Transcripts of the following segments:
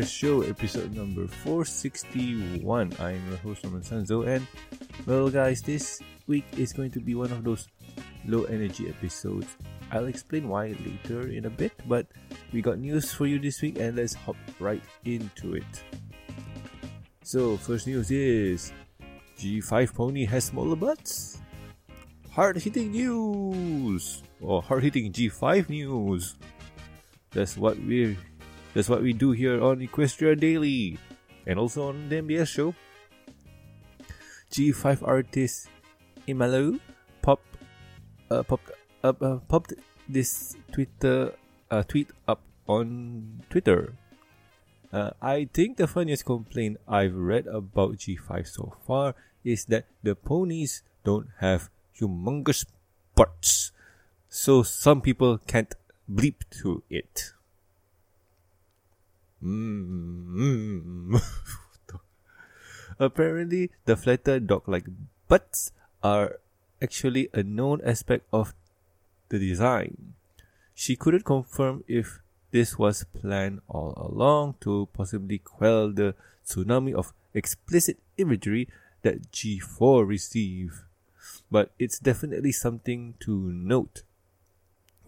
Show, episode number 461. I'm your host, Norman Sanzo, and well, guys, this week is going to be one of those low energy episodes. I'll explain why later in a bit, but we got news for you this week, and let's hop right into it. So, first news is G5 Pony has smaller butts. Hard hitting news! Or hard hitting G5 news. That's what we that's what we do here on Equestria Daily and also on the MBS show. G5 artist Imalou pop uh, popped uh, popped this Twitter uh, tweet up on Twitter. Uh, I think the funniest complaint I've read about G5 so far is that the ponies don't have humongous butts, so some people can't bleep to it. Apparently, the flatter dog-like butts are actually a known aspect of the design. She couldn't confirm if this was planned all along to possibly quell the tsunami of explicit imagery that G4 received, but it's definitely something to note.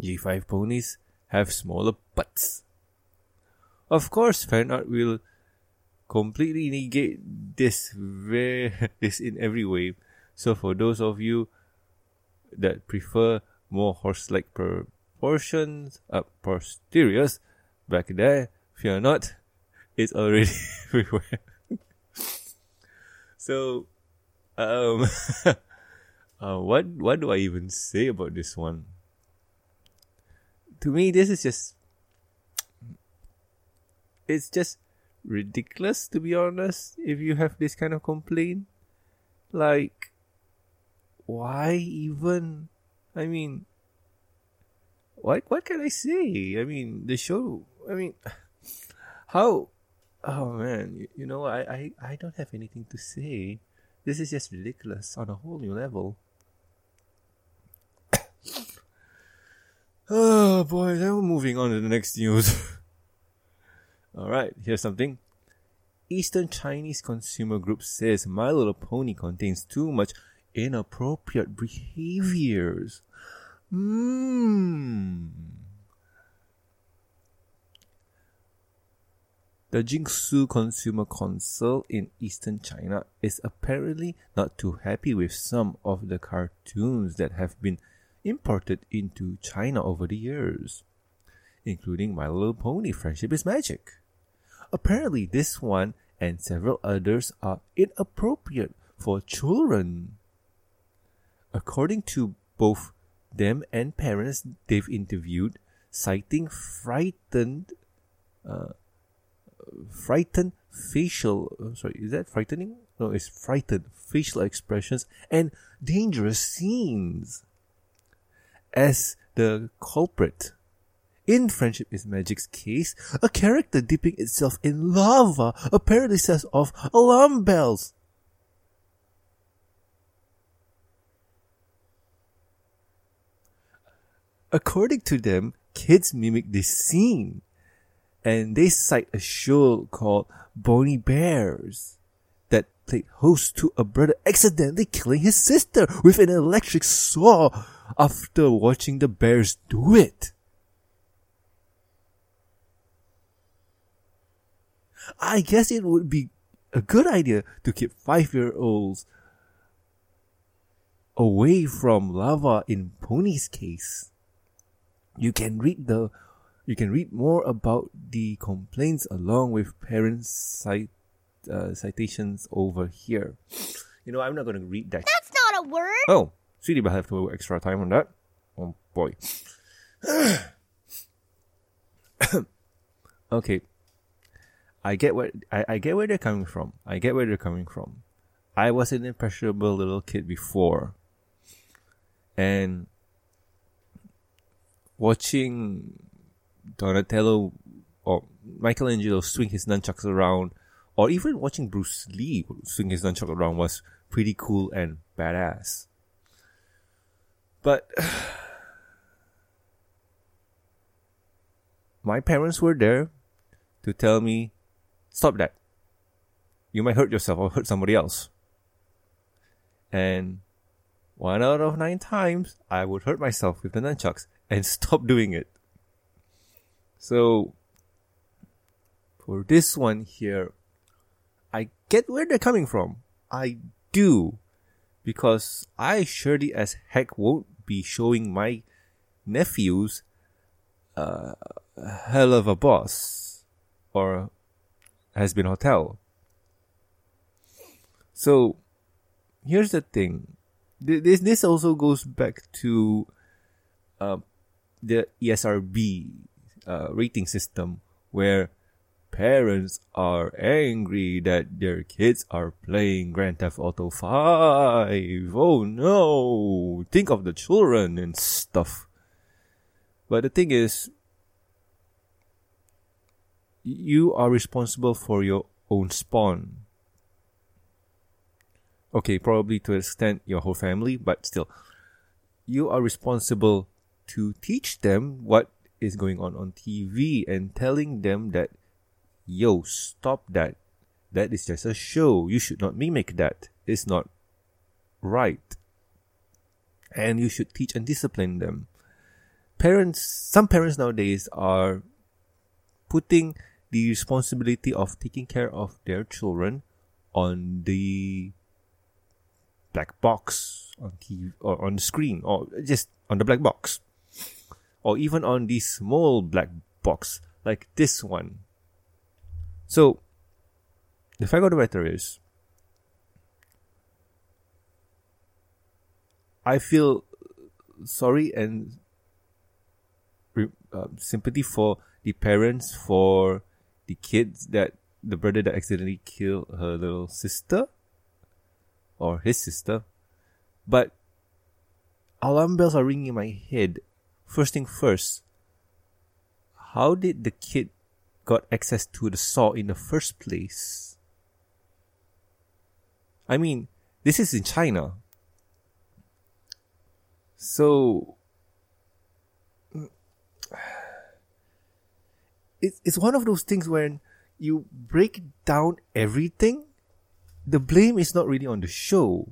G5 ponies have smaller butts. Of course, fan art will completely negate this this in every way. So for those of you that prefer more horse-like proportions, uh, posteriors, back there, fear not, it's already everywhere. so, um, uh, what what do I even say about this one? To me, this is just it's just ridiculous to be honest if you have this kind of complaint. Like why even i mean what what can i say? I mean the show i mean how oh man you, you know I, I i don't have anything to say. This is just ridiculous on a whole new level. Oh boy now moving on to the next news All right, here's something. Eastern Chinese consumer group says My Little Pony contains too much inappropriate behaviors. Mmm. The Jiangsu Consumer Council in eastern China is apparently not too happy with some of the cartoons that have been imported into China over the years, including My Little Pony Friendship is Magic. Apparently, this one and several others are inappropriate for children. According to both them and parents they've interviewed, citing frightened, uh, frightened facial, uh, sorry, is that frightening? No, it's frightened facial expressions and dangerous scenes as the culprit. In Friendship is Magic's case, a character dipping itself in lava apparently sets off alarm bells. According to them, kids mimic this scene, and they cite a show called Boonie Bears that played host to a brother accidentally killing his sister with an electric saw after watching the bears do it. I guess it would be a good idea to keep five year olds away from lava in Pony's case. You can read the you can read more about the complaints along with parents' cite, uh, citations over here. You know, I'm not going to read that. That's not a word. Oh, sweetie, but I have to extra time on that. Oh boy. okay, I get where I, I get where they're coming from. I get where they're coming from. I was an impressionable little kid before. And watching Donatello or Michelangelo swing his nunchucks around, or even watching Bruce Lee swing his nunchucks around was pretty cool and badass. But my parents were there to tell me Stop that. You might hurt yourself or hurt somebody else. And one out of nine times, I would hurt myself with the nunchucks and stop doing it. So, for this one here, I get where they're coming from. I do. Because I surely as heck won't be showing my nephews uh, a Helluva Boss or Hazbin Hotel. So, here's the thing. This, this also goes back to uh, the ESRB uh, rating system where parents are angry that their kids are playing Grand Theft Auto 5. Oh no! Think of the children and stuff. But the thing is, you are responsible for your own spawn. Okay, probably to an extent your whole family, but still, you are responsible to teach them what is going on on TV and telling them that, yo, stop that. That is just a show. You should not mimic that. It's not right. And you should teach and discipline them. Parents, some parents nowadays are putting the responsibility of taking care of their children on the black box on TV or on the screen or just on the black box or even on the small black box like this one. So, the fact of the matter is, I feel sorry and uh, sympathy for the parents for the kids that the brother that accidentally killed her little sister or his sister. But alarm bells are ringing in my head First thing first, how did the kid got access to the saw in the first place? I mean, this is in China. So it's it's one of those things when you break down everything, the blame is not really on the show.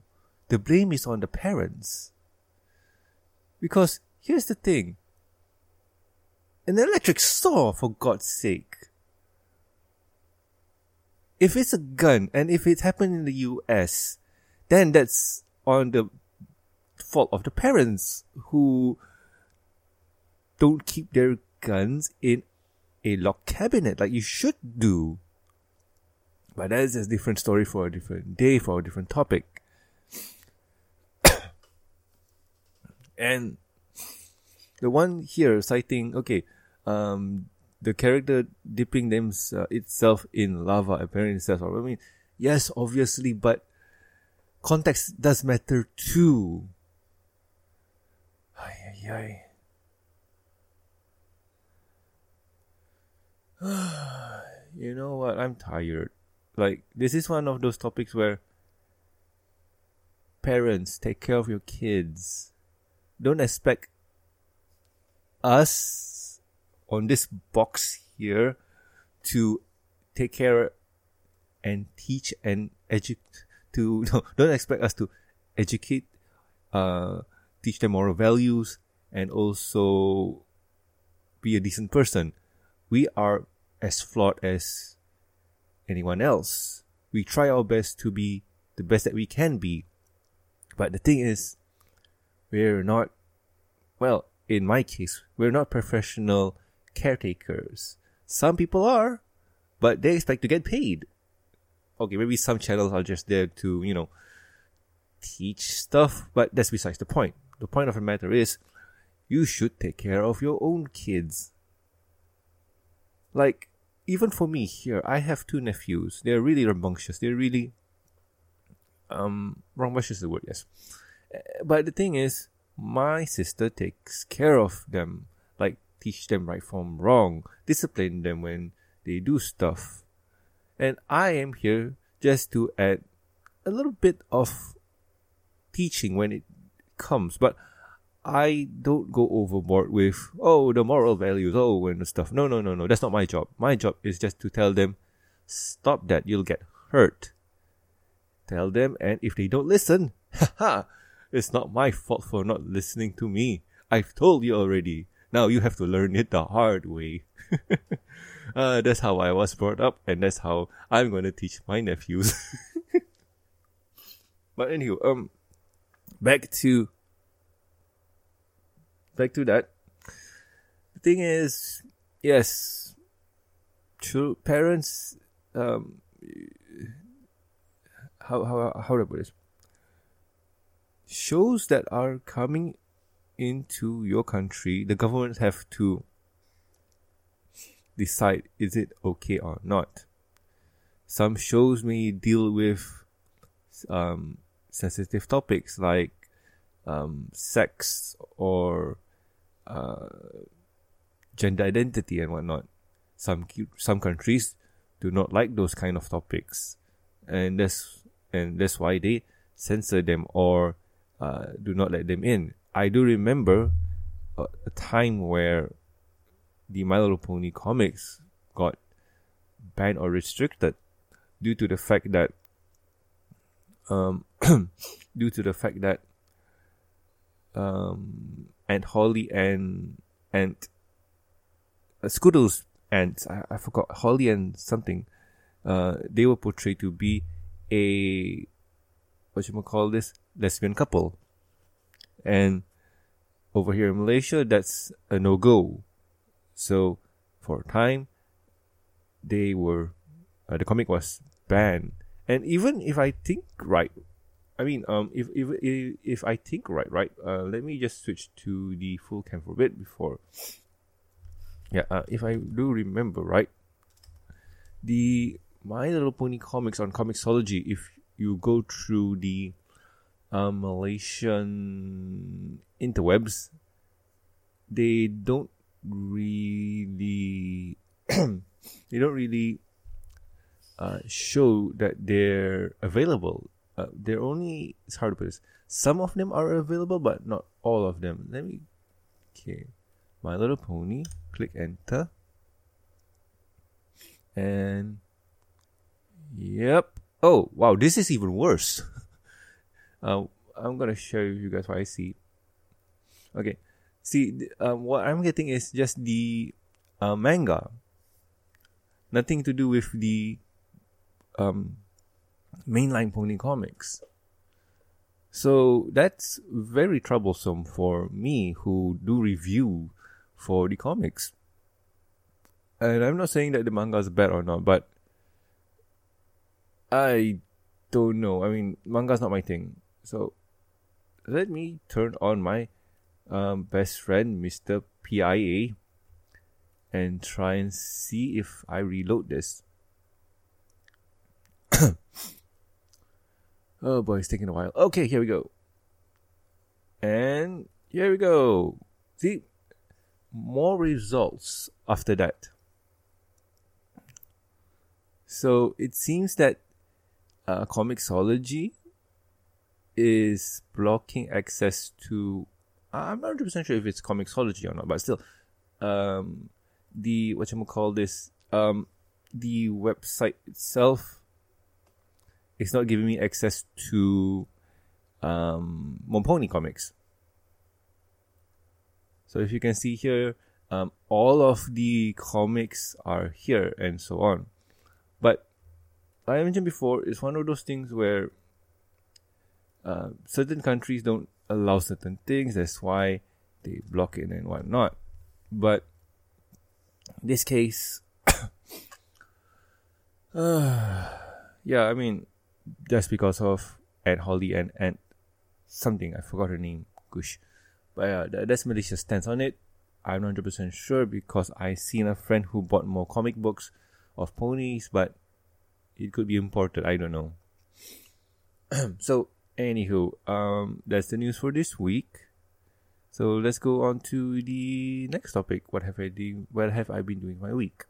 The blame is on the parents. Because Here's the thing. An electric saw, for God's sake. If it's a gun and if it happened in the US, then that's on the fault of the parents who don't keep their guns in a locked cabinet like you should do. But that is a different story for a different day, for a different topic. and the one here citing okay, um, the character dipping them uh, itself in lava apparently says, I mean, yes, obviously, but context does matter too. Ay, ay, ay. you know what? I'm tired. Like, this is one of those topics where parents take care of your kids. Don't expect us on this box here to take care and teach and educate to no, don't expect us to educate uh teach them moral values and also be a decent person we are as flawed as anyone else we try our best to be the best that we can be but the thing is we're not well in my case, we're not professional caretakers. Some people are, but they expect to get paid. Okay, maybe some channels are just there to, you know, teach stuff, but that's besides the point. The point of the matter is, you should take care of your own kids. Like, even for me here, I have two nephews. They're really rambunctious. They're really, um, rambunctious is the word, yes. Eh, but the thing is, my sister takes care of them, like teach them right from wrong, discipline them when they do stuff. And I am here just to add a little bit of teaching when it comes, but I don't go overboard with, oh, the moral values, oh, and stuff. No, no, no, no. That's not my job. My job is just to tell them, Stop that, you'll get hurt. Tell them, and if they don't listen, haha, it's not my fault for not listening to me. I've told you already. Now you have to learn it the hard way. uh, that's how I was brought up, and that's how I'm going to teach my nephews. but anyway, um, back to back to that. The thing is, yes, true parents. Um, how how how do I put this? Shows that are coming into your country, the government have to decide is it okay or not. Some shows may deal with um, sensitive topics like um, sex or uh, gender identity and whatnot. Some some countries do not like those kind of topics, and that's and that's why they censor them or uh, do not let them in. I do remember a, a time where the My Little Pony comics got banned or restricted due to the fact that um, due to the fact that um, Aunt Holly and and uh, Scoodles and I, I forgot Holly and something uh, they were portrayed to be a what you call this lesbian couple. And over here in Malaysia that's a no go so for a time they were uh, the comic was banned. And even if I think right I mean, um, if if if, if I think right, right, uh, let me just switch to the full cam for a bit before. Yeah, uh, if I do remember right, the My Little Pony comics on Comixology, if you go through the uh, Malaysian interwebs, they don't really they don't really uh, show that they're available uh, they're only it's hard to put this. Some of them are available, but not all of them. Let me okay. My Little Pony. Click enter. And yep. Oh wow, this is even worse. uh, I'm gonna show you guys what I see. Okay, see, um, what I'm getting is just the uh, manga. Nothing to do with the um, mainline pony comics. So that's very troublesome for me who do review for the comics. And I'm not saying that the manga is bad or not, but I don't know. I mean, manga's not my thing. So let me turn on my um, best friend, Mr. PIA, and try and see if I reload this. Oh boy, it's taking a while. Okay, here we go. And here we go. See, more results after that. So it seems that uh, Comixology is blocking access to. I'm not 100 percent sure if it's Comixology or not, but still, um, the what you call this, um, the website itself it's not giving me access to um, comics. So if you can see here, um, all of the comics are here and so on. But like I mentioned before, it's one of those things where uh, certain countries don't allow certain things. That's why they block it and whatnot. But in this case, uh, yeah, I mean, just because of Aunt Holly and Aunt something. I forgot her name. Gush. But yeah, that, that's Malaysia's stance on it. I'm not 100% sure because I seen a friend who bought more comic books of ponies, but it could be imported. I don't know. so, anywho, um, that's the news for this week. So let's go on to the next topic. What have I do? What have I been doing my week?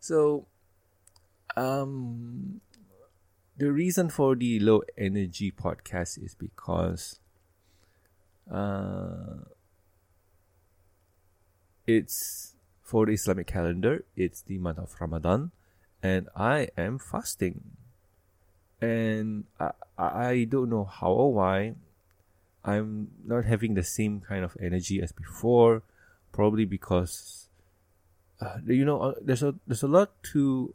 So um, the reason for the low energy podcast is because uh, it's for the Islamic calendar, it's the month of Ramadan, and I am fasting. And I, I don't know how or why I'm not having the same kind of energy as before. Probably because, uh, you know, uh, there's a there's a lot to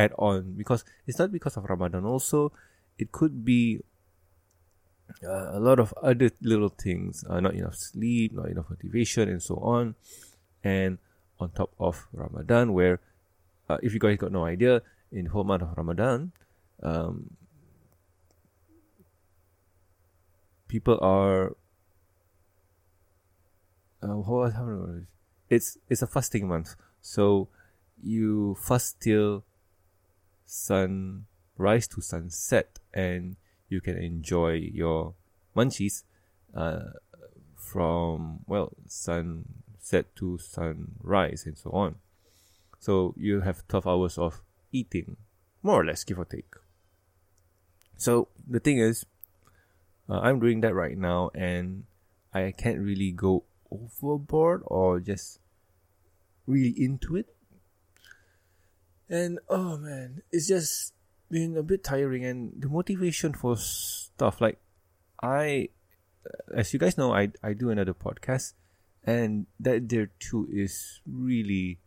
add on because it's not because of Ramadan. Also, it could be uh, a lot of other little things. Uh, not enough sleep, not enough motivation, and so on. And on top of Ramadan, where uh, if you guys got no idea, in the whole month of Ramadan, um, people are uh, it's it's a fasting month, so you fast till sunrise to sunset, and you can enjoy your munchies uh, from well sunset to sunrise and so on. So you have twelve hours of eating, more or less, give or take. So the thing is, uh, I'm doing that right now, and I can't really go overboard or just really into it. And oh man, it's just been a bit tiring, and the motivation for stuff like I, as you guys know, I I do another podcast, and that there too is really,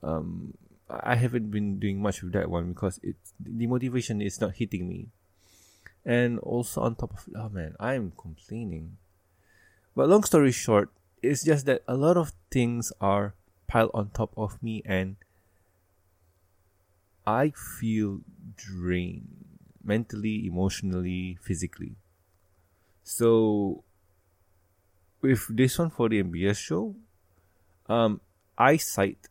um, I haven't been doing much with that one because it the motivation is not hitting me. And also on top of oh man, I'm complaining. But long story short, it's just that a lot of things are piled on top of me and I feel drained mentally, emotionally, physically. So with this one for the MBS show, um, I cite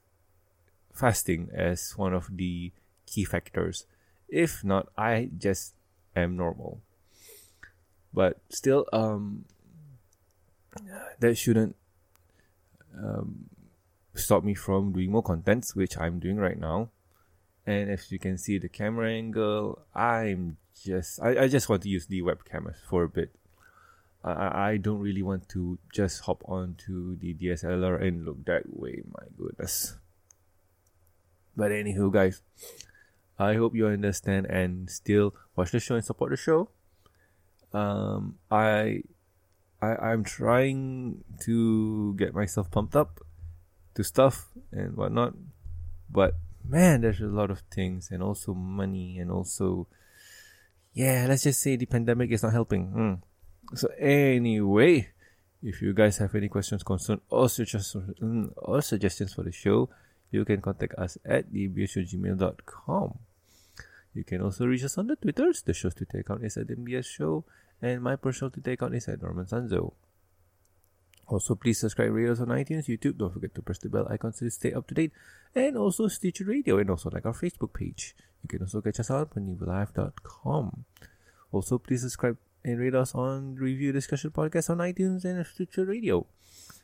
fasting as one of the key factors. If not, I just am normal. But still, um, that shouldn't um, stop me from doing more contents, which I'm doing right now. And as you can see the camera angle, I'm just I, I just want to use the webcam for a bit. I, I don't really want to just hop onto the DSLR and look that way, my goodness. But anywho guys, I hope you understand and still watch the show and support the show. Um, I, I, I'm trying to get myself pumped up to stuff and whatnot, but man, there's a lot of things and also money and also, yeah, let's just say the pandemic is not helping. Mm. So anyway, if you guys have any questions, concerns, or suggestions, mm, or suggestions for the show, you can contact us at thebshowgmail.com. You can also reach us on the Twitters. The show's Twitter account is at MBS Show, and my personal Twitter account is at Norman Sanzo. Also, please subscribe rate us on iTunes, YouTube. Don't forget to press the bell icon to stay up to date. And also Stitcher Radio, and also like our Facebook page. You can also catch us on PonyvilleLive.com. Also, please subscribe and rate us on Review Discussion Podcast on iTunes and Stitcher Radio.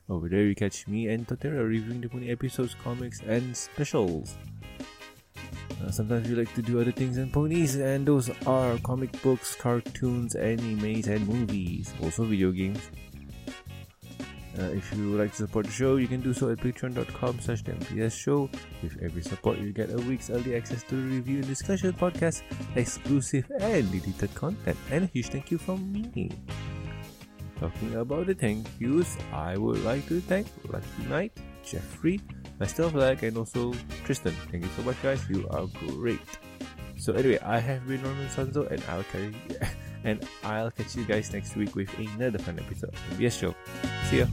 Over there, you catch me and Totera reviewing the Pony episodes, comics, and specials. Uh, sometimes we like to do other things than ponies, and those are comic books, cartoons, animes, and movies. Also, video games. Uh, if you would like to support the show, you can do so at patreon.com slash the MBS show. With every support, you get a week's early access to the review and discussion podcast, exclusive and deleted content, and a huge thank you from me. Talking about the thank yous, I would like to thank Lucky Knight, Jeffrey, myself Black, and also Tristan. Thank you so much, guys. You are great. So anyway, I have been Norman Sanzo, and I'll carry, and I'll catch you guys next week with another fun episode of the Show. See ya.